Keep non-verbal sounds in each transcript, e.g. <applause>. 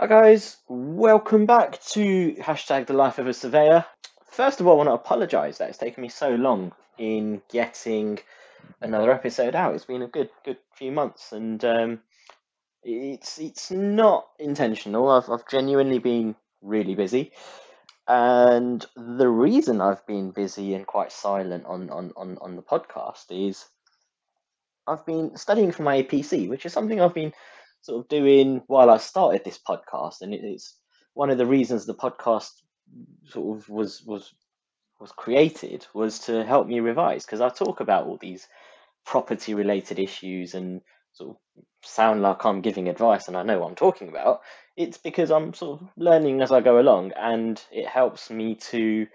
Hi guys, welcome back to hashtag the life of a surveyor. First of all, I want to apologise that it's taken me so long in getting another episode out. It's been a good good few months, and um, it's it's not intentional. I've I've genuinely been really busy, and the reason I've been busy and quite silent on on on, on the podcast is I've been studying for my APC, which is something I've been sort of doing while I started this podcast, and it's one of the reasons the podcast sort of was was was created was to help me revise because I talk about all these property related issues and sort of sound like I'm giving advice and I know what I'm talking about. It's because I'm sort of learning as I go along and it helps me to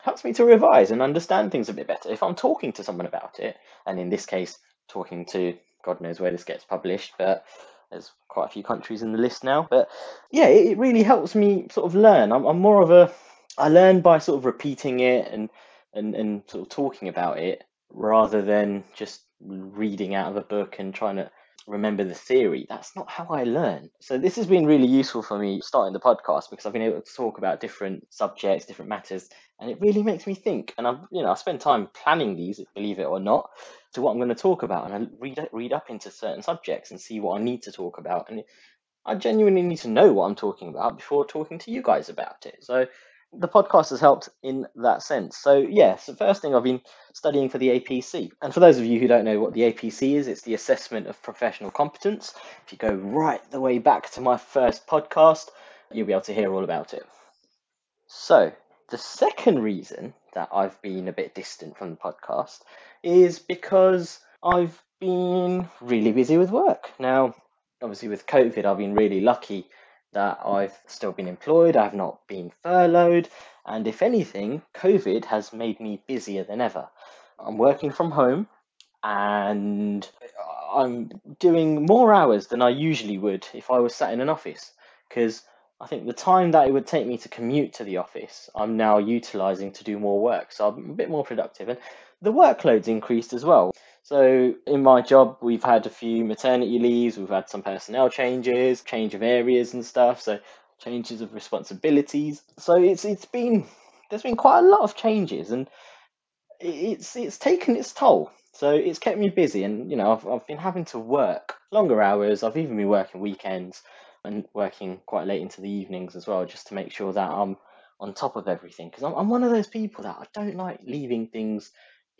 helps me to revise and understand things a bit better. If I'm talking to someone about it, and in this case talking to God knows where this gets published, but there's quite a few countries in the list now. But yeah, it, it really helps me sort of learn. I'm, I'm more of a, I learn by sort of repeating it and, and, and sort of talking about it rather than just reading out of a book and trying to remember the theory. That's not how I learn. So this has been really useful for me starting the podcast because I've been able to talk about different subjects, different matters, and it really makes me think. And I've, you know, I spend time planning these, believe it or not, to what I'm going to talk about, and I read read up into certain subjects and see what I need to talk about, and I genuinely need to know what I'm talking about before talking to you guys about it. So the podcast has helped in that sense. So yeah, so first thing I've been studying for the APC. And for those of you who don't know what the APC is, it's the assessment of professional competence. If you go right the way back to my first podcast, you'll be able to hear all about it. So the second reason that I've been a bit distant from the podcast is because I've been really busy with work. Now, obviously with COVID, I've been really lucky that I've still been employed, I've not been furloughed, and if anything, COVID has made me busier than ever. I'm working from home and I'm doing more hours than I usually would if I was sat in an office because I think the time that it would take me to commute to the office, I'm now utilizing to do more work. So I'm a bit more productive and the workload's increased as well. So in my job, we've had a few maternity leaves, we've had some personnel changes, change of areas and stuff. So changes of responsibilities. So it's it's been there's been quite a lot of changes and it's it's taken its toll. So it's kept me busy and you know I've I've been having to work longer hours. I've even been working weekends and working quite late into the evenings as well just to make sure that I'm on top of everything because I'm, I'm one of those people that I don't like leaving things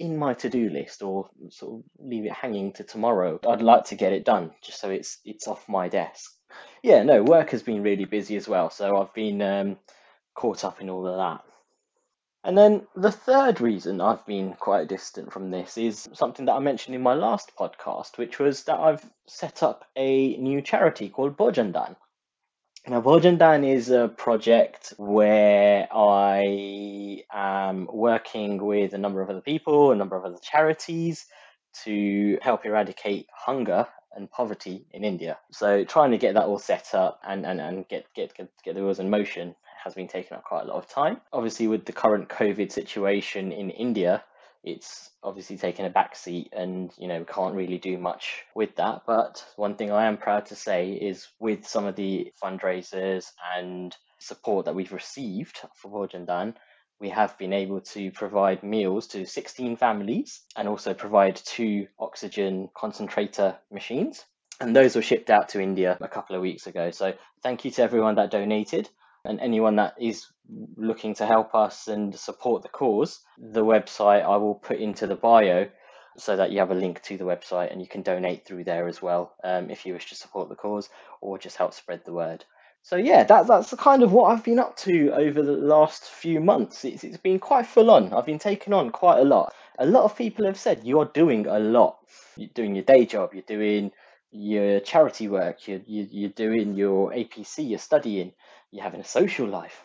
in my to-do list or sort of leave it hanging to tomorrow. I'd like to get it done just so it's it's off my desk. Yeah, no, work has been really busy as well, so I've been um, caught up in all of that. And then the third reason I've been quite distant from this is something that I mentioned in my last podcast, which was that I've set up a new charity called Bojandan. Now, Bojandan is a project where I am working with a number of other people, a number of other charities to help eradicate hunger and poverty in India. So trying to get that all set up and, and, and get, get, get, get the wheels in motion has been taking up quite a lot of time. Obviously, with the current COVID situation in India, it's obviously taken a back seat and you know we can't really do much with that. But one thing i am proud to say is with some of the fundraisers and support that we've received for Bojandan, we have been able to provide meals to 16 families and also provide two oxygen concentrator machines. And those were shipped out to india a couple of weeks ago. So thank you to everyone that donated and anyone that is looking to help us and support the cause, the website I will put into the bio so that you have a link to the website and you can donate through there as well um, if you wish to support the cause or just help spread the word. So yeah, that, that's kind of what I've been up to over the last few months. It's, it's been quite full on. I've been taking on quite a lot. A lot of people have said you're doing a lot. You're doing your day job, you're doing your charity work, you're, you're doing your APC, you're studying, you're having a social life,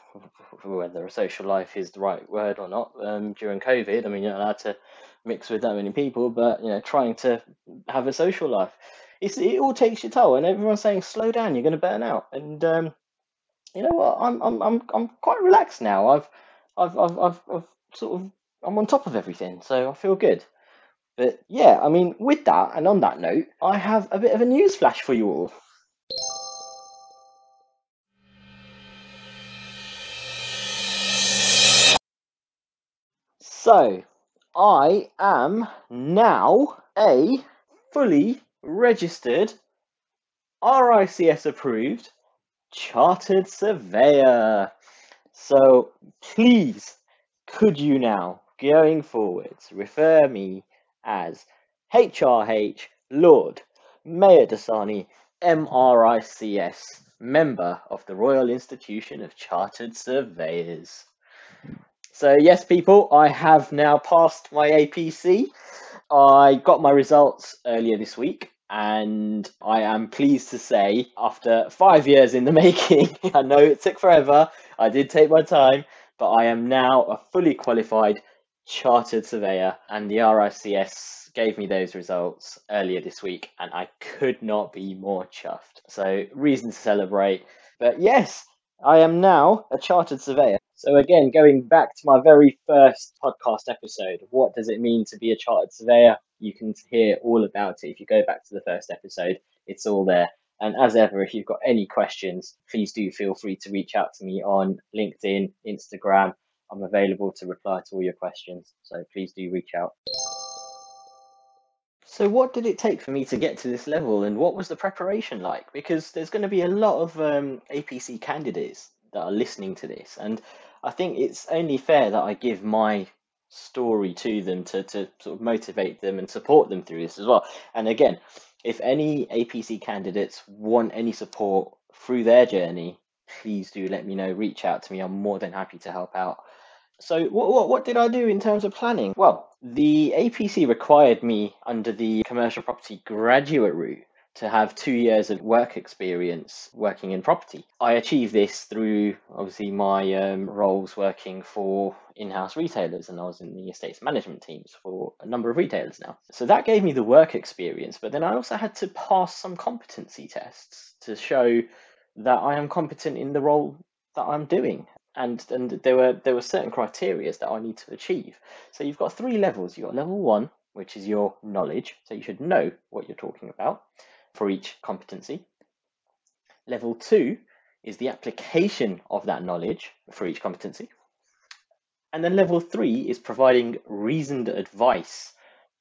whether a social life is the right word or not. Um, during COVID, I mean, you're not allowed to mix with that many people, but you know, trying to have a social life, it's, it all takes your toll, and everyone's saying, "Slow down, you're going to burn out." And um, you know what? I'm I'm I'm I'm quite relaxed now. I've I've I've I've, I've sort of I'm on top of everything, so I feel good. But yeah, I mean, with that and on that note, I have a bit of a news flash for you all. So, I am now a fully registered, RICS approved, chartered surveyor. So, please, could you now, going forwards, refer me as HRH Lord Mayor Dasani, MRICS, member of the Royal Institution of Chartered Surveyors. So yes, people, I have now passed my APC. I got my results earlier this week and I am pleased to say after five years in the <laughs> making, I know it took forever, I did take my time, but I am now a fully qualified chartered surveyor and the RICS gave me those results earlier this week and I could not be more chuffed. So reason to celebrate. But yes, I am now a chartered surveyor. So again, going back to my very first podcast episode, what does it mean to be a chartered surveyor? You can hear all about it if you go back to the first episode. It's all there. And as ever, if you've got any questions, please do feel free to reach out to me on LinkedIn, Instagram. I'm available to reply to all your questions. So please do reach out. So, what did it take for me to get to this level, and what was the preparation like? Because there's going to be a lot of um, APC candidates that are listening to this, and I think it's only fair that I give my story to them to, to sort of motivate them and support them through this as well. And again, if any APC candidates want any support through their journey, please do let me know. Reach out to me. I'm more than happy to help out. So what, what, what did I do in terms of planning? Well, the APC required me under the commercial property graduate route to have two years of work experience working in property. I achieved this through obviously my um, roles working for in-house retailers and I was in the estates management teams for a number of retailers now. So that gave me the work experience, but then I also had to pass some competency tests to show that I am competent in the role that I'm doing and and there were there were certain criteria that I need to achieve. So you've got three levels. You've got level one, which is your knowledge. So you should know what you're talking about for each competency. Level two is the application of that knowledge for each competency. And then level three is providing reasoned advice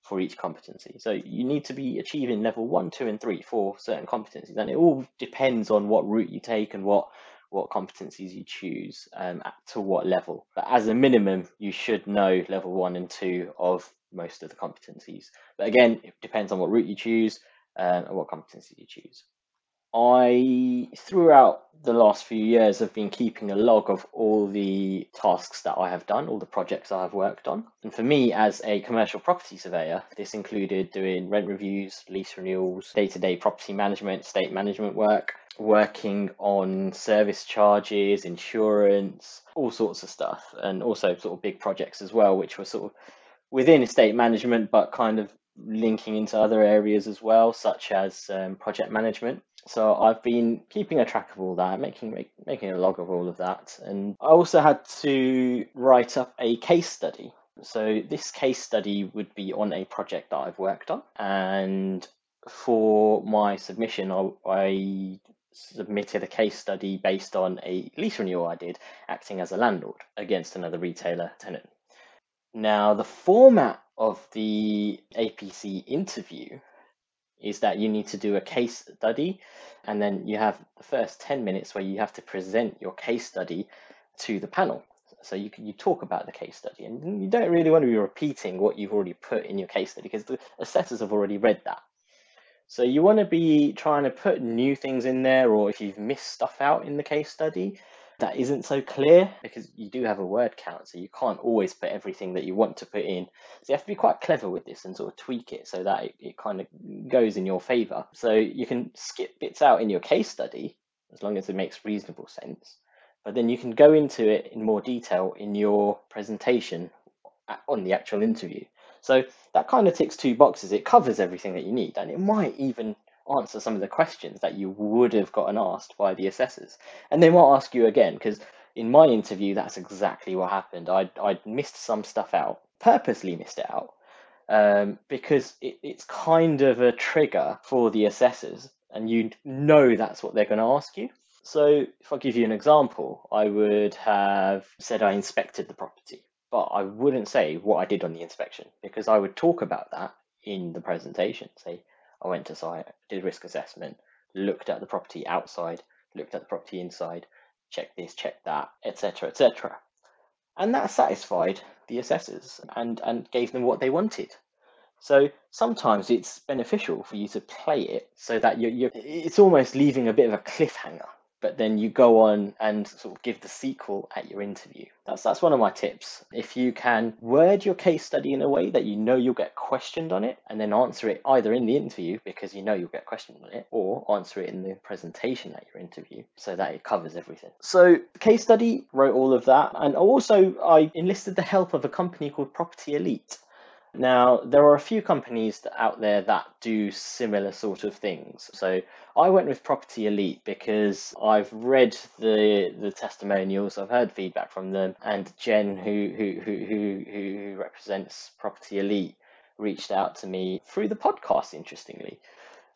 for each competency. So you need to be achieving level one, two, and three for certain competencies. And it all depends on what route you take and what what competencies you choose um, to what level. But as a minimum, you should know level one and two of most of the competencies. But again, it depends on what route you choose uh, and what competencies you choose. I, throughout the last few years, have been keeping a log of all the tasks that I have done, all the projects I have worked on. And for me, as a commercial property surveyor, this included doing rent reviews, lease renewals, day to day property management, state management work, working on service charges, insurance, all sorts of stuff, and also sort of big projects as well, which were sort of within estate management but kind of linking into other areas as well, such as um, project management. So I've been keeping a track of all that, making make, making a log of all of that, and I also had to write up a case study. So this case study would be on a project that I've worked on, and for my submission, I, I submitted a case study based on a lease renewal I did, acting as a landlord against another retailer tenant. Now, the format of the APC interview is that you need to do a case study and then you have the first 10 minutes where you have to present your case study to the panel so you you talk about the case study and you don't really want to be repeating what you've already put in your case study because the assessors have already read that so you want to be trying to put new things in there or if you've missed stuff out in the case study that isn't so clear because you do have a word count, so you can't always put everything that you want to put in. So you have to be quite clever with this and sort of tweak it so that it, it kind of goes in your favor. So you can skip bits out in your case study as long as it makes reasonable sense, but then you can go into it in more detail in your presentation on the actual interview. So that kind of ticks two boxes. It covers everything that you need, and it might even answer some of the questions that you would have gotten asked by the assessors. And they might ask you again, because in my interview, that's exactly what happened. I I missed some stuff out, purposely missed it out, um, because it, it's kind of a trigger for the assessors, and you know that's what they're going to ask you. So if I give you an example, I would have said I inspected the property. But I wouldn't say what I did on the inspection because I would talk about that in the presentation. Say, I went to site, did risk assessment, looked at the property outside, looked at the property inside, checked this, checked that, etc., etc. And that satisfied the assessors and, and gave them what they wanted. So sometimes it's beneficial for you to play it so that you're, you're it's almost leaving a bit of a cliffhanger but then you go on and sort of give the sequel at your interview. That's that's one of my tips. If you can word your case study in a way that you know you'll get questioned on it, and then answer it either in the interview because you know you'll get questioned on it, or answer it in the presentation at your interview so that it covers everything. So case study wrote all of that, and also I enlisted the help of a company called Property Elite. Now, there are a few companies out there that do similar sort of things. So I went with Property Elite because I've read the the testimonials, I've heard feedback from them, and Jen, who who who who, who represents Property Elite, reached out to me through the podcast, interestingly,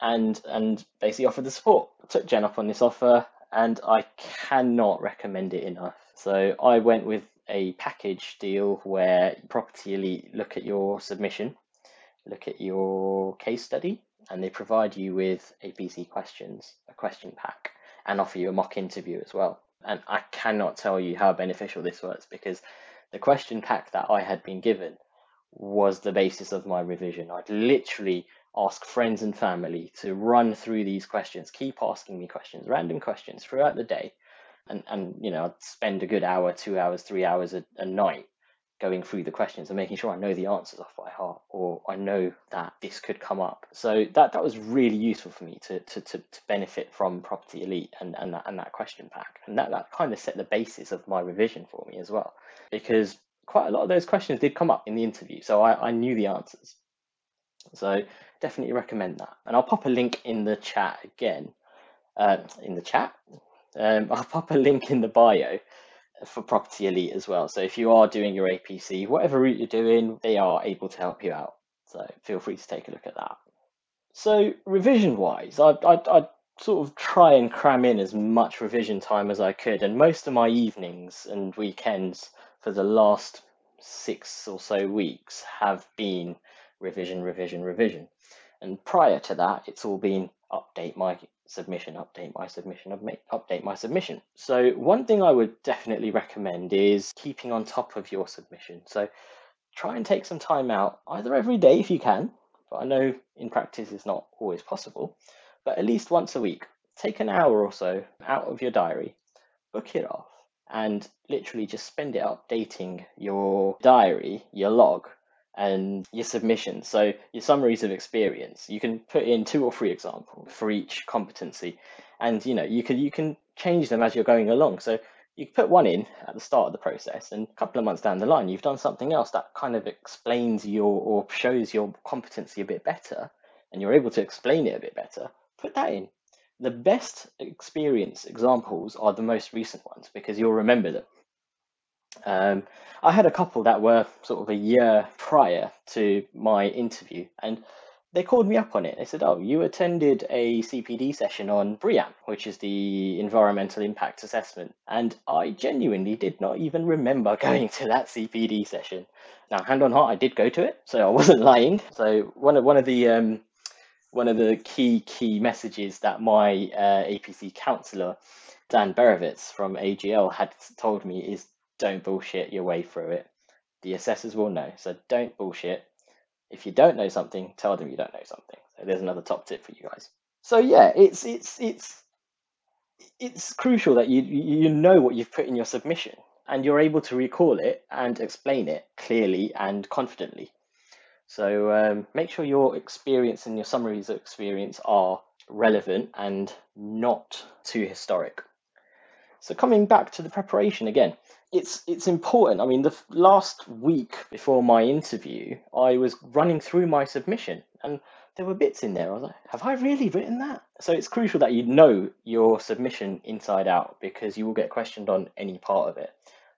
and and basically offered the support. I took Jen up on this offer, and I cannot recommend it enough. So I went with a package deal where Property Elite look at your submission, look at your case study, and they provide you with APC questions, a question pack, and offer you a mock interview as well. And I cannot tell you how beneficial this was because the question pack that I had been given was the basis of my revision. I'd literally ask friends and family to run through these questions, keep asking me questions, random questions throughout the day, and and you know I'd spend a good hour, two hours, three hours a, a night going through the questions and making sure I know the answers off by heart or I know that this could come up. So that that was really useful for me to to, to, to benefit from Property Elite and, and that and that question pack. And that, that kind of set the basis of my revision for me as well. Because quite a lot of those questions did come up in the interview. So I, I knew the answers. So definitely recommend that. And I'll pop a link in the chat again. Uh, in the chat, um, I'll pop a link in the bio for Property Elite as well. So if you are doing your APC, whatever route you're doing, they are able to help you out. So feel free to take a look at that. So revision wise, I I sort of try and cram in as much revision time as I could, and most of my evenings and weekends for the last six or so weeks have been revision, revision, revision. And prior to that, it's all been update my submission, update my submission, update my submission. So one thing I would definitely recommend is keeping on top of your submission. So try and take some time out, either every day if you can, but I know in practice it's not always possible, but at least once a week, take an hour or so out of your diary, book it off, and literally just spend it updating your diary, your log, and your submissions. So your summaries of experience, you can put in two or three examples for each competency, and you know you can you can change them as you're going along. So you put one in at the start of the process, and a couple of months down the line, you've done something else that kind of explains your or shows your competency a bit better, and you're able to explain it a bit better. Put that in. The best experience examples are the most recent ones because you'll remember them. Um, I had a couple that were sort of a year prior to my interview, and they called me up on it. They said, "Oh, you attended a CPD session on BREEAM, which is the environmental impact assessment," and I genuinely did not even remember <laughs> going to that CPD session. Now, hand on heart, I did go to it, so I <laughs> wasn't lying. So one of one of the um, one of the key key messages that my uh, APC counsellor Dan Berovitz from AGL had told me is don't bullshit your way through it. The assessors will know. So don't bullshit. If you don't know something, tell them you don't know something. So there's another top tip for you guys. So yeah, it's it's it's it's crucial that you you know what you've put in your submission and you're able to recall it and explain it clearly and confidently. So um, make sure your experience and your summaries of experience are relevant and not too historic. So coming back to the preparation again, it's it's important. I mean, the last week before my interview, I was running through my submission, and there were bits in there. I was like, "Have I really written that?" So it's crucial that you know your submission inside out because you will get questioned on any part of it.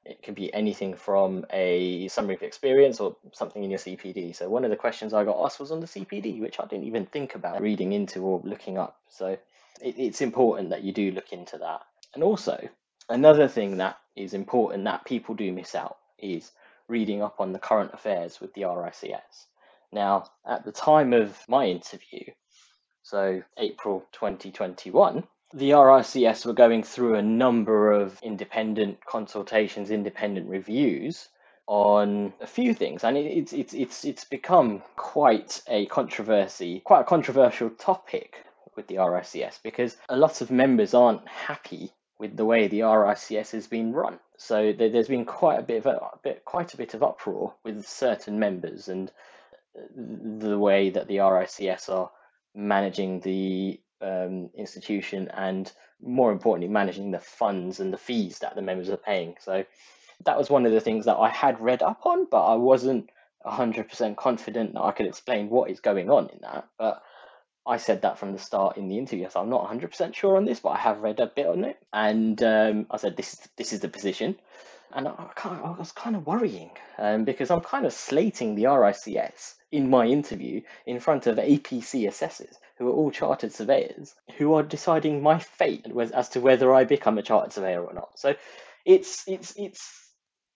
It can be anything from a summary of experience or something in your CPD. So one of the questions I got asked was on the CPD, which I didn't even think about reading into or looking up. So it, it's important that you do look into that. And also, another thing that is important that people do miss out is reading up on the current affairs with the RICS. Now, at the time of my interview, so April 2021, the RICS were going through a number of independent consultations, independent reviews on a few things, and it's it's it's it's become quite a controversy, quite a controversial topic with the RICS because a lot of members aren't happy with the way the RICS has been run. So there's been quite a bit of a bit, quite a bit of uproar with certain members and the way that the RICS are managing the um, institution and more importantly managing the funds and the fees that the members are paying. So that was one of the things that I had read up on, but I wasn't 100% confident that I could explain what is going on in that. But I said that from the start in the interview. So I'm not 100% sure on this, but I have read a bit on it. And um, I said, this is, this is the position. And I, I was kind of worrying um, because I'm kind of slating the RICS in my interview in front of APC assessors who are all chartered surveyors who are deciding my fate as to whether I become a chartered surveyor or not. So it's it's it's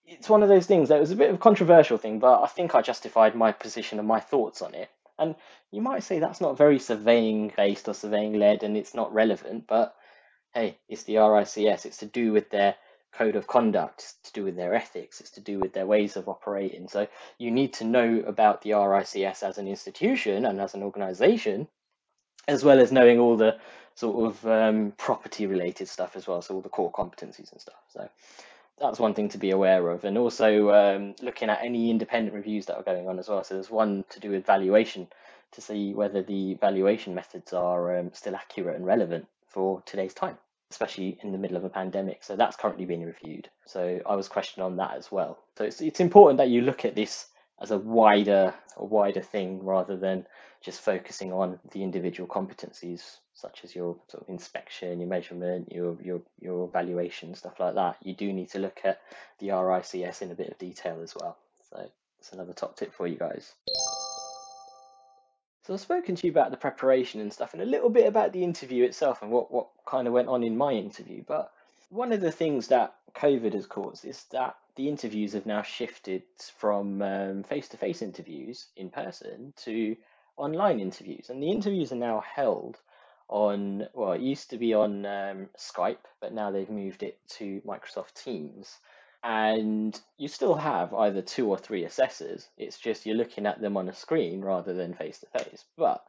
it's one of those things that was a bit of a controversial thing, but I think I justified my position and my thoughts on it. And you might say that's not very surveying based or surveying led and it's not relevant, but hey, it's the RICS, it's to do with their code of conduct, it's to do with their ethics, it's to do with their ways of operating. So you need to know about the RICS as an institution and as an organization, as well as knowing all the sort of um, property related stuff as well, so all the core competencies and stuff. So that's one thing to be aware of, and also um, looking at any independent reviews that are going on as well. So there's one to do with valuation to see whether the valuation methods are um, still accurate and relevant for today's time, especially in the middle of a pandemic. So that's currently being reviewed. So I was questioned on that as well. So it's it's important that you look at this as a wider a wider thing rather than just focusing on the individual competencies such as your sort of inspection, your measurement, your your your evaluation, stuff like that, you do need to look at the RICS in a bit of detail as well. So it's another top tip for you guys. So I've spoken to you about the preparation and stuff, and a little bit about the interview itself and what what kind of went on in my interview. But one of the things that COVID has caused is that the interviews have now shifted from face to face interviews in person to online interviews, and the interviews are now held on well, it used to be on um, Skype, but now they've moved it to Microsoft Teams. And you still have either two or three assessors. It's just you're looking at them on a screen rather than face to face. But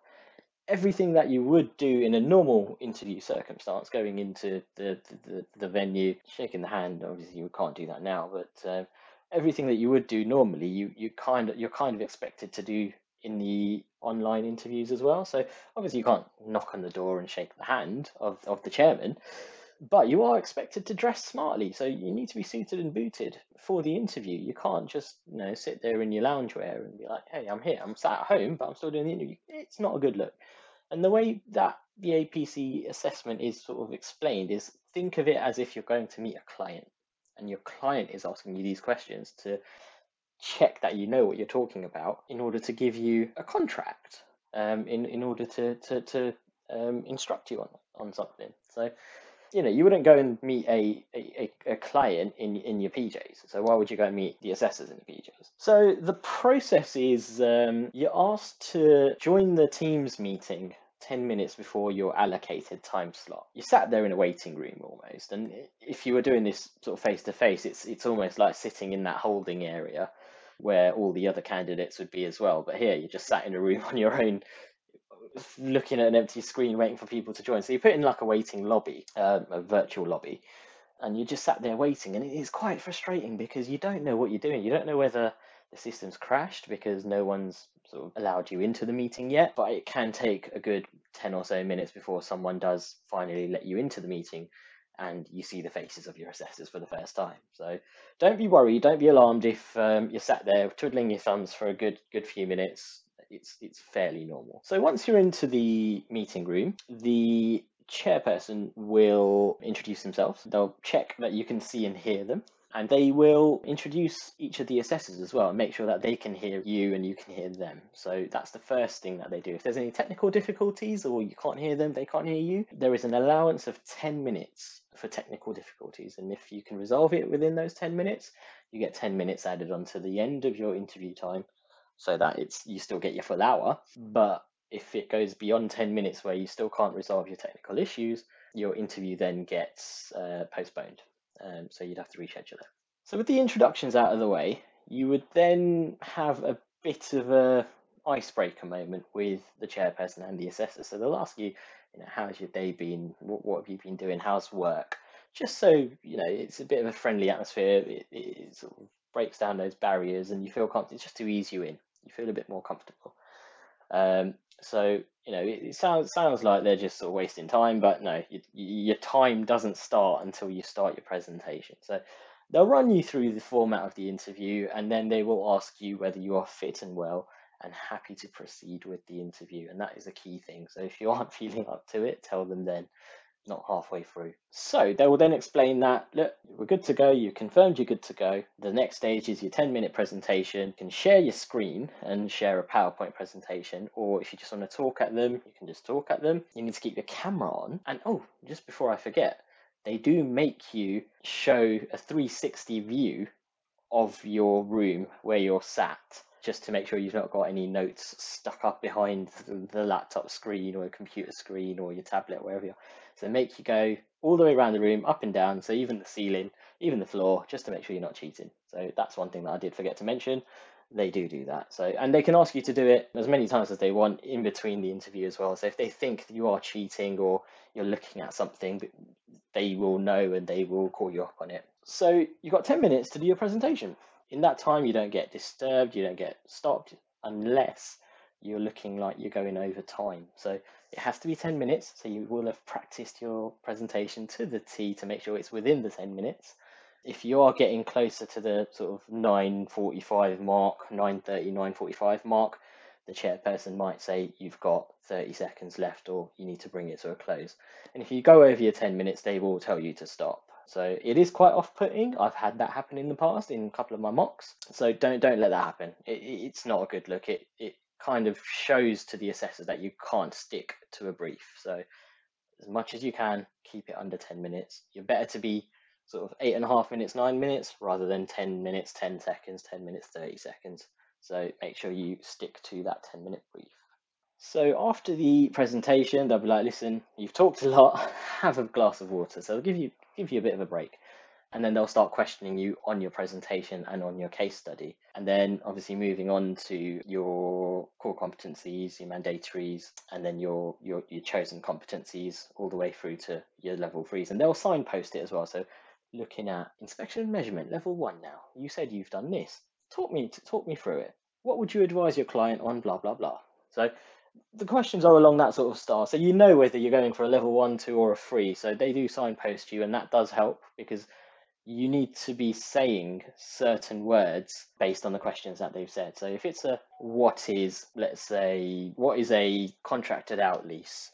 everything that you would do in a normal interview circumstance, going into the the, the venue, shaking the hand. Obviously, you can't do that now, but uh, everything that you would do normally, you you kind of you're kind of expected to do in the online interviews as well. So obviously you can't knock on the door and shake the hand of, of the chairman, but you are expected to dress smartly. So you need to be suited and booted for the interview. You can't just you know sit there in your loungewear and be like, "Hey, I'm here. I'm sat at home, but I'm still doing the interview." It's not a good look. And the way that the APC assessment is sort of explained is think of it as if you're going to meet a client and your client is asking you these questions to check that you know what you're talking about in order to give you a contract um, in, in order to, to, to um, instruct you on, on something. So, you know, you wouldn't go and meet a, a, a client in, in your PJs. So why would you go and meet the assessors in the PJs? So the process is um, you're asked to join the Teams meeting 10 minutes before your allocated time slot. You sat there in a waiting room almost. And if you were doing this sort of face to face, it's it's almost like sitting in that holding area where all the other candidates would be as well. But here, you just sat in a room <laughs> on your own, looking at an empty screen, waiting for people to join. So you put in like a waiting lobby, um, a virtual lobby, and you just sat there waiting. And it is quite frustrating because you don't know what you're doing. You don't know whether the system's crashed because no one's sort of allowed you into the meeting yet, but it can take a good 10 or so minutes before someone does finally let you into the meeting and you see the faces of your assessors for the first time. So don't be worried, don't be alarmed if um, you're sat there twiddling your thumbs for a good good few minutes. It's it's fairly normal. So once you're into the meeting room, the chairperson will introduce themselves. They'll check that you can see and hear them. And they will introduce each of the assessors as well and make sure that they can hear you and you can hear them. So that's the first thing that they do. If there's any technical difficulties or you can't hear them, they can't hear you, there is an allowance of 10 minutes for technical difficulties. And if you can resolve it within those 10 minutes, you get 10 minutes added onto the end of your interview time so that it's you still get your full hour. But if it goes beyond 10 minutes where you still can't resolve your technical issues, your interview then gets uh, postponed. Um, so you'd have to reschedule it. So with the introductions out of the way, you would then have a bit of a icebreaker moment with the chairperson and the assessor. So they'll ask you, you know, how's your day been? What, what have you been doing? How's work? Just so you know, it's a bit of a friendly atmosphere. It, it sort of breaks down those barriers, and you feel comfortable. It's just to ease you in. You feel a bit more comfortable. Um, so you know, it, it, sounds sounds like they're just sort of wasting time, but no, you, your time doesn't start until you start your presentation. So they'll run you through the format of the interview, and then they will ask you whether you are fit and well and happy to proceed with the interview, and that is a key thing. So if you aren't <laughs> feeling up to it, tell them then not halfway through. So they will then explain that, look, we're good to go, you confirmed you're good to go. The next stage is your 10 minute presentation. You can share your screen and share a PowerPoint presentation, or if you just want to talk at them, you can just talk at them. You need to keep your camera on. And oh, just before I forget, they do make you show a 360 view of your room where you're sat just to make sure you've not got any notes stuck up behind the laptop screen or computer screen or your tablet, wherever you're. So make you go all the way around the room, up and down, so even the ceiling, even the floor, just to make sure you're not cheating. So that's one thing that I did forget to mention. They do do that. So and they can ask you to do it as many times as they want in between the interview as well. So if they think you are cheating or you're looking at something, they will know and they will call you up on it. So you've got 10 minutes to do your presentation in that time you don't get disturbed you don't get stopped unless you're looking like you're going over time so it has to be 10 minutes so you will have practiced your presentation to the T to make sure it's within the 10 minutes if you are getting closer to the sort of 9.45 mark 9.30 9.45 mark the chairperson might say you've got 30 seconds left or you need to bring it to a close and if you go over your 10 minutes they will tell you to stop so it is quite off-putting. I've had that happen in the past in a couple of my mocks. So don't don't let that happen. It, it's not a good look. It it kind of shows to the assessors that you can't stick to a brief. So as much as you can, keep it under 10 minutes. You're better to be sort of eight and a half minutes, nine minutes, rather than 10 minutes, 10 seconds, 10 minutes, 30 seconds. So make sure you stick to that 10 minute brief. So after the presentation, they'll be like, listen, you've talked a lot, <laughs> have a glass of water. So they'll give you give you a bit of a break. And then they'll start questioning you on your presentation and on your case study. And then obviously moving on to your core competencies, your mandatories, and then your, your, your chosen competencies all the way through to your level threes. And they'll signpost it as well. So looking at inspection and measurement, level one now. You said you've done this. Talk me talk me through it. What would you advise your client on blah blah blah? So the questions are along that sort of style. So you know whether you're going for a level one, two, or a three. So they do signpost you, and that does help because you need to be saying certain words based on the questions that they've said. So if it's a what is, let's say, what is a contracted out lease?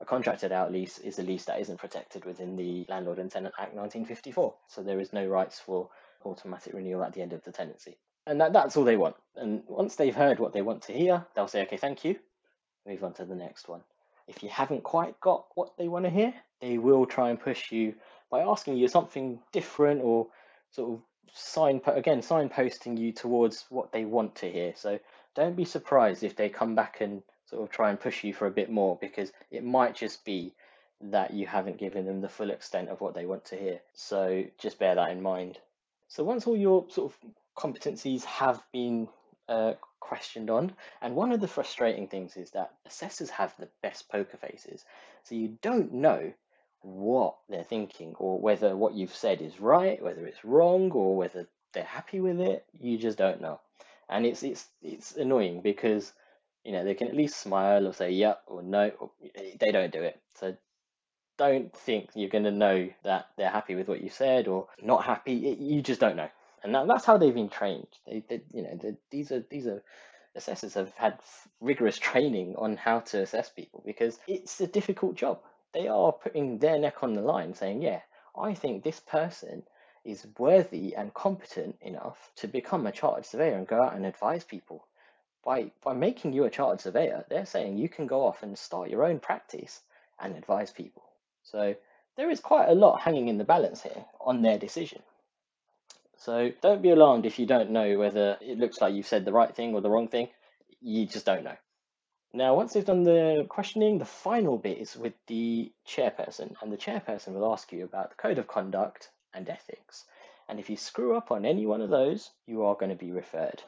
A contracted out lease is a lease that isn't protected within the Landlord and Tenant Act 1954. So there is no rights for automatic renewal at the end of the tenancy. And that, that's all they want. And once they've heard what they want to hear, they'll say, okay, thank you move on to the next one. If you haven't quite got what they want to hear, they will try and push you by asking you something different or sort of sign again signposting you towards what they want to hear. So don't be surprised if they come back and sort of try and push you for a bit more because it might just be that you haven't given them the full extent of what they want to hear. So just bear that in mind. So once all your sort of competencies have been uh, questioned on. And one of the frustrating things is that assessors have the best poker faces. So you don't know what they're thinking or whether what you've said is right, whether it's wrong, or whether they're happy with it. You just don't know. And it's it's it's annoying because you know they can at least smile or say yeah or no or they don't do it. So don't think you're going to know that they're happy with what you said or not happy. You just don't know and that, that's how they've been trained. They, they you know, they, these are these are assessors have had rigorous training on how to assess people because it's a difficult job. They are putting their neck on the line, saying, "Yeah, I think this person is worthy and competent enough to become a chartered surveyor and go out and advise people. By, by making you a chartered surveyor, they're saying you can go off and start your own practice and advise people. So there is quite a lot hanging in the balance here on their decision. So don't be alarmed if you don't know whether it looks like you've said the right thing or the wrong thing. You just don't know. Now, once they've done the questioning, the final bit is with the chairperson, and the chairperson will ask you about the code of conduct and ethics. And if you screw up on any one of those, you are going to be referred.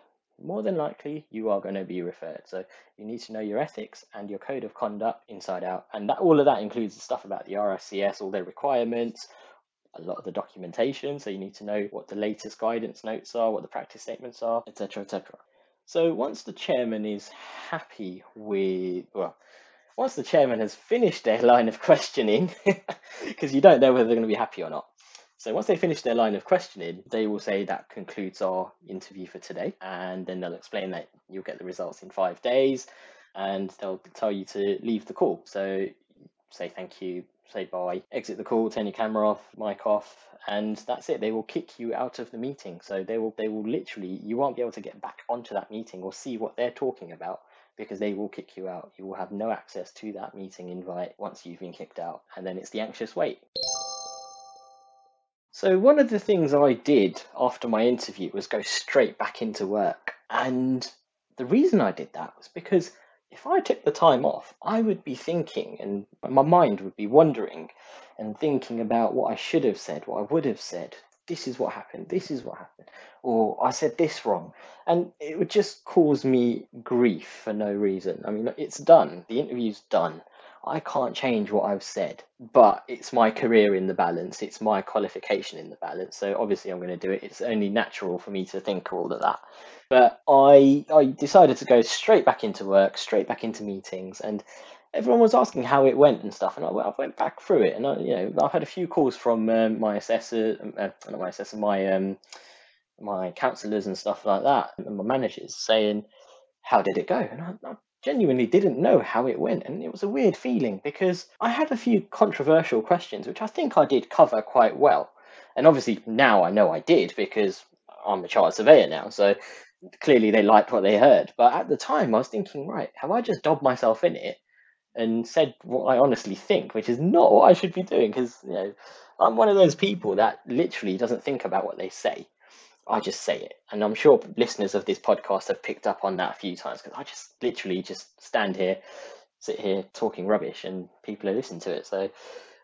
More than likely, you are going to be referred. So you need to know your ethics and your code of conduct inside out. And that all of that includes the stuff about the RICS, all their requirements, a lot of the documentation. So you need to know what the latest guidance notes are, what the practice statements are, etc., etc. So once the chairman is happy with, well, once the chairman has finished their <laughs> line of questioning, <laughs> because you don't know whether they're going to be happy or not. So once they finish their line of questioning, they will say that concludes our interview for today, and then they'll explain that you'll get the results in five days, and they'll tell you to leave the call. So say thank you, say bye, exit the call, turn your camera off, mic off, and that's it. They will kick you out of the meeting. So they will they will literally you won't be able to get back onto that meeting or see what they're talking about because they will kick you out. You will have no access to that meeting invite once you've been kicked out, and then it's the anxious wait. So one of the things I did after my interview was go straight back into work. And the reason I did that was because if I took the time off, I would be thinking and my mind would be wondering and thinking about what I should have said, what I would have said. This is what happened, this is what happened, or I said this wrong. And it would just cause me grief for no reason. I mean, it's done, the interview's done. I can't change what I've said, but it's my career in the balance, it's my qualification in the balance. So obviously, I'm going to do it. It's only natural for me to think all of that. But I I decided to go straight back into work, straight back into meetings, and everyone was asking how it went and stuff. And I, I went back through it, and I, you know I've had a few calls from um, my assessor, um, uh, not my assessor, my um, my counsellors and stuff like that, and my managers saying, "How did it go?" And I, I genuinely didn't know how it went, and it was a weird feeling because I had a few controversial questions, which I think I did cover quite well. And obviously now I know I did because I'm a chartered surveyor now, so clearly they liked what they heard. But at the time, I was thinking, right, have I just dobbed myself in it and said what I honestly think, which is not what I should be doing? Because you know, I'm one of those people that literally doesn't think about what they say. I just say it, and I'm sure listeners of this podcast have picked up on that a few times because I just literally just stand here, sit here talking rubbish, and people are listening to it. So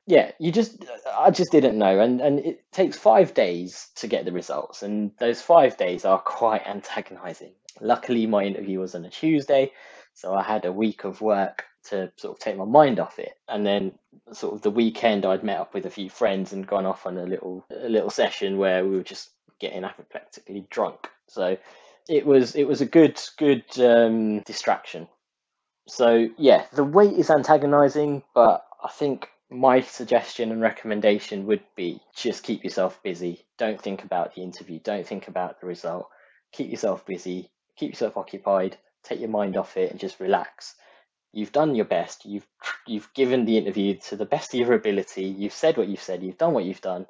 yeah, you just I just didn't know, and and it takes five days to get the results, and those five days are quite <laughs> antagonising. Luckily, my interview was on a Tuesday, so I had a week of work to sort of take my mind off it, and then sort of the weekend I'd met up with a few friends and gone off on a little a little session where we were just getting apoplectically drunk. So it was it was a good good um, distraction. So yeah, the wait is antagonising, but I think my suggestion and recommendation would be just keep yourself busy. Don't think about the interview. Don't think about the result. Keep yourself busy. Keep yourself occupied. Take your mind off it and just relax. You've done your best. You've you've given the interview to the best of your ability. You've said what you've said. You've done what you've done.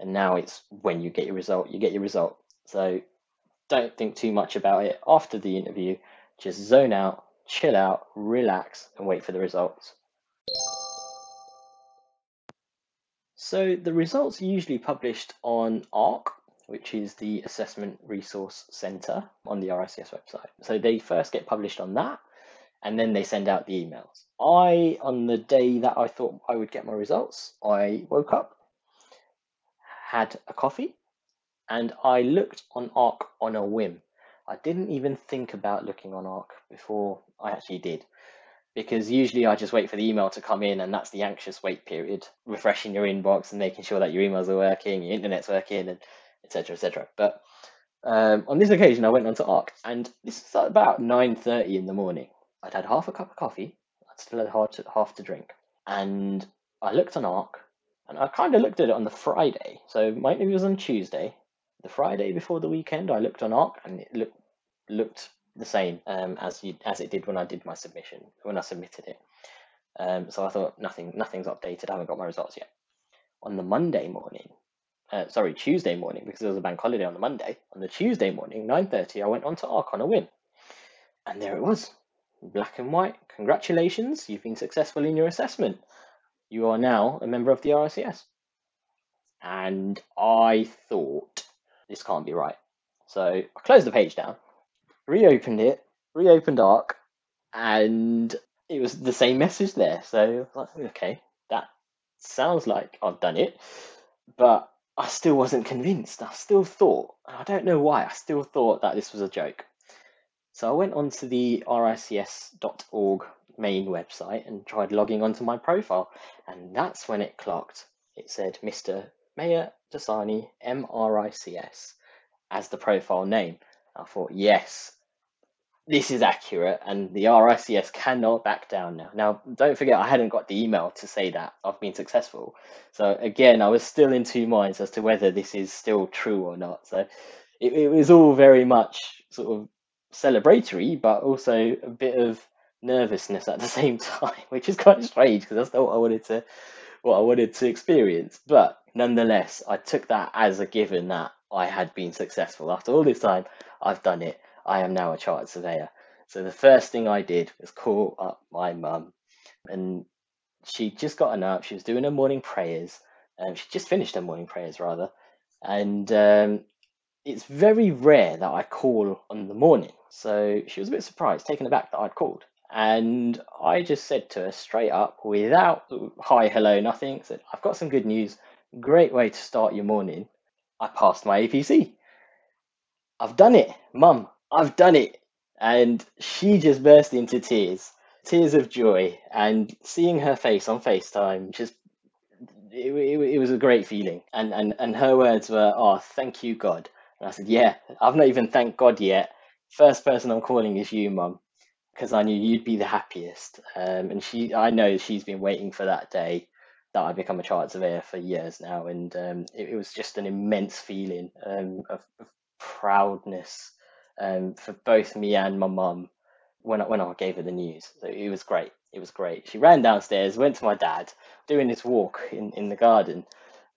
And now it's when you get your result, you get your result. So don't think too much about it after the interview. Just zone out, chill out, relax, and wait for the results. So the results are usually published on ARC, which is the Assessment Resource Centre on the RICS website. So they first get published on that, and then they send out the emails. I, on the day that I thought I would get my results, I woke up, had a coffee, and I looked on ARC on a whim. I didn't even think about looking on ARC before I actually did because usually I just wait for the email to come in, and that's the anxious wait period, refreshing your inbox and making sure that your emails are working, your internet's working, and etc. etc. But um, on this occasion, I went onto Arc, and this is about nine thirty in the morning. I'd had half a cup of coffee. I still had half to, half to drink, and I looked on Arc, and I kind of looked at it on the Friday. So my interview was on Tuesday. The Friday before the weekend, I looked on Arc, and it looked looked the same um, as you as it did when I did my submission when I submitted it. Um, so I thought nothing nothing's updated. I haven't got my results yet. On the Monday morning, uh, sorry, Tuesday morning because there was a bank holiday on the Monday. On the Tuesday morning, 9.30, I went on to Arc on a win. And there it was, black and white. Congratulations, you've been successful in your assessment. You are now a member of the RICS. And I thought, this can't be right. So I closed the page down, reopened it, reopened Arc, and it was the same message there. So okay, that sounds like I've done it, but I still wasn't convinced. I still thought, and I don't know why, I still thought that this was a joke. So I went onto the rics.org main website and tried logging onto my profile, and that's when it clocked. It said Mr. Meher Dasani, MRICS, as the profile name. I thought, yes, this is accurate and the RICS cannot back down now. Now, don't forget, I hadn't got the email to say that I've been successful. So, again, I was still in two minds as to whether this is still true or not. So, it, it was all very much sort of celebratory, but also a bit of nervousness at the <laughs> same time, which is quite strange because that's not what I wanted to what I wanted to experience. But nonetheless, I took that as a given that I had been successful. After all this time, I've done it. I am now a chartered surveyor. So the first thing I did was call up my mum, and she just gotten up. She was doing her morning prayers, and um, she just finished her morning prayers rather. And um, it's very rare that I call on the morning, so she was a bit surprised, taken aback that I'd called. And I just said to her straight up, without hi, hello, nothing, said, I've got some good news. Great way to start your morning. I passed my APC. I've done it, mum. I've done it. And she just burst into tears, tears of joy. And seeing her face on FaceTime, just it, it, it was a great feeling. And, and, and her words were, Oh, thank you, God. And I said, Yeah, I've not even thanked God yet. First person I'm calling is you, mum, because I knew you'd be the happiest. Um, and she, I know she's been waiting for that day that I become a chartered surveyor for years now. And um, it, it was just an immense feeling um, of, of proudness um, for both me and my mum when I, when I gave her the news. So it was great. It was great. She ran downstairs, went to my dad, doing this walk in, in the garden,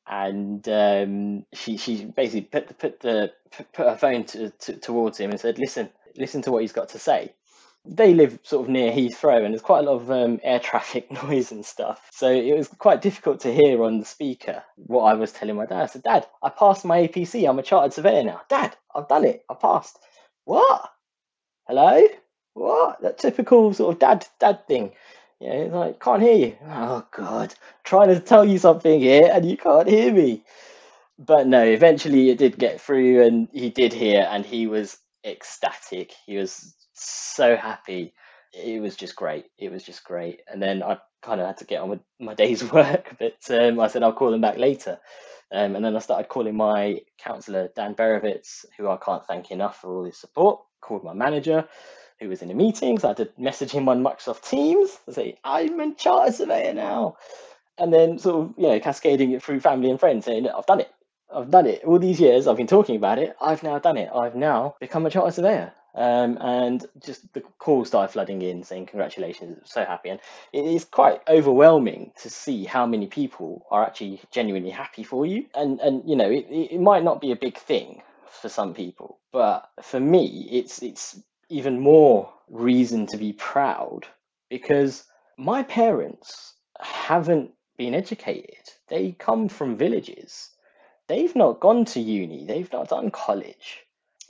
and um, she she basically put the, put the put her phone to, to, towards him and said, "Listen, listen to what he's got to say." They live sort of near Heathrow, and there's quite a lot of um, air traffic <laughs> noise and stuff. So it was quite difficult to hear on the speaker what I was telling my dad. I said, "Dad, I passed my APC. I'm a chartered surveyor now. Dad, I've done it. I passed." What? Hello? What? That typical sort of dad dad thing. Yeah, it's like can't hear you. Oh God, trying to tell you something here and you can't hear me. But no, eventually it did get through and he did hear and he was ecstatic. He was so happy. It was just great. It was just great. And then I kind of had to get on with <laughs> my day's work, but um, I said I'll call him back later. Um, and then I started calling my counsellor, Dan Berovitz, who I can't thank enough for all his support. Called my manager, who was in a meeting, so I had to message him on Microsoft Teams to say, I'm a charter surveyor now. And then sort of, you know, cascading it through family and friends saying, I've done it. I've done it. All these years I've been talking about it. I've now done it. I've now become a charter surveyor. Um, and just the calls started flooding in saying congratulations, so happy. And it is quite overwhelming to see how many people are actually genuinely happy for you. And, and you know, it, it might not be a big thing for some people, but for me, it's, it's even more reason to be proud because my parents haven't been educated. They come from villages. They've not gone to uni, they've not done college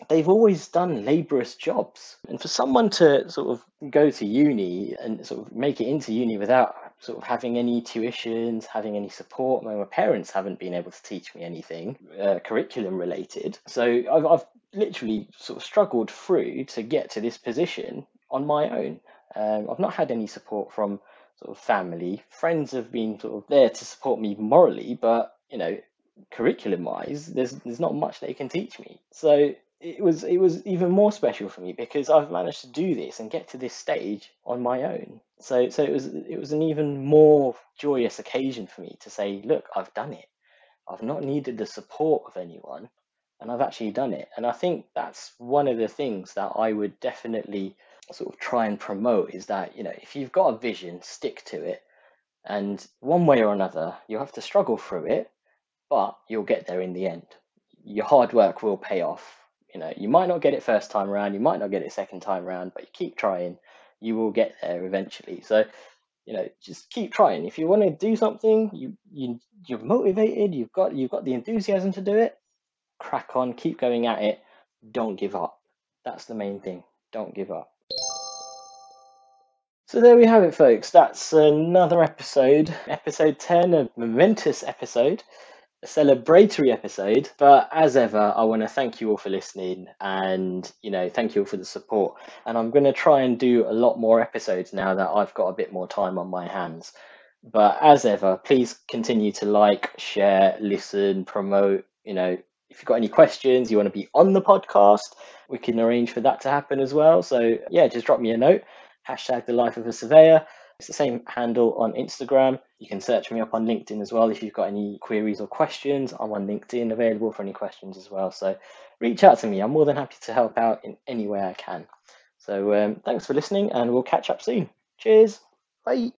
they've always done laborious jobs. And for someone to sort of go to uni and sort of make it into uni without sort of having any tuitions, having any support, my, parents haven't been able to teach me anything uh, curriculum related. So I've, I've literally sort of struggled through to get to this position on my own. Um, I've not had any support from sort of family. Friends have been sort of there to support me morally, but you know, curriculum wise, there's there's not much they can teach me. So it was it was even more special for me because I've managed to do this and get to this stage on my own. So so it was it was an even more joyous occasion for me to say, look, I've done it. I've not needed the support of anyone and I've actually done it. And I think that's one of the things that I would definitely sort of try and promote is that, you know, if you've got a vision, stick to it. And one way or another, you'll have to struggle through it but you'll get there in the end. Your hard work will pay off. You know, you might not get it first time around, you might not get it second time around, but you keep trying, you will get there eventually. So, you know, just keep trying. If you want to do something, you you you're motivated, you've got you've got the enthusiasm to do it, crack on, keep going at it, don't give up. That's the main thing. Don't give up. So there we have it, folks. That's another episode, episode 10, a momentous episode, a celebratory episode. But as ever, I want to thank you all for listening and, you know, thank you all for the support. And I'm going to try and do a lot more episodes now that I've got a bit more time on my hands. But as ever, please continue to like, share, listen, promote. You know, if you've got any questions, you want to be on the podcast, we can arrange for that to happen as well. So, yeah, just drop me a note hashtag the life of a surveyor. It's the same handle on Instagram. You can search me up on LinkedIn as well if you've got any queries or questions. I'm on LinkedIn available for any questions as well. So reach out to me. I'm more than happy to help out in any way I can. So um, thanks for listening and we'll catch up soon. Cheers. Bye.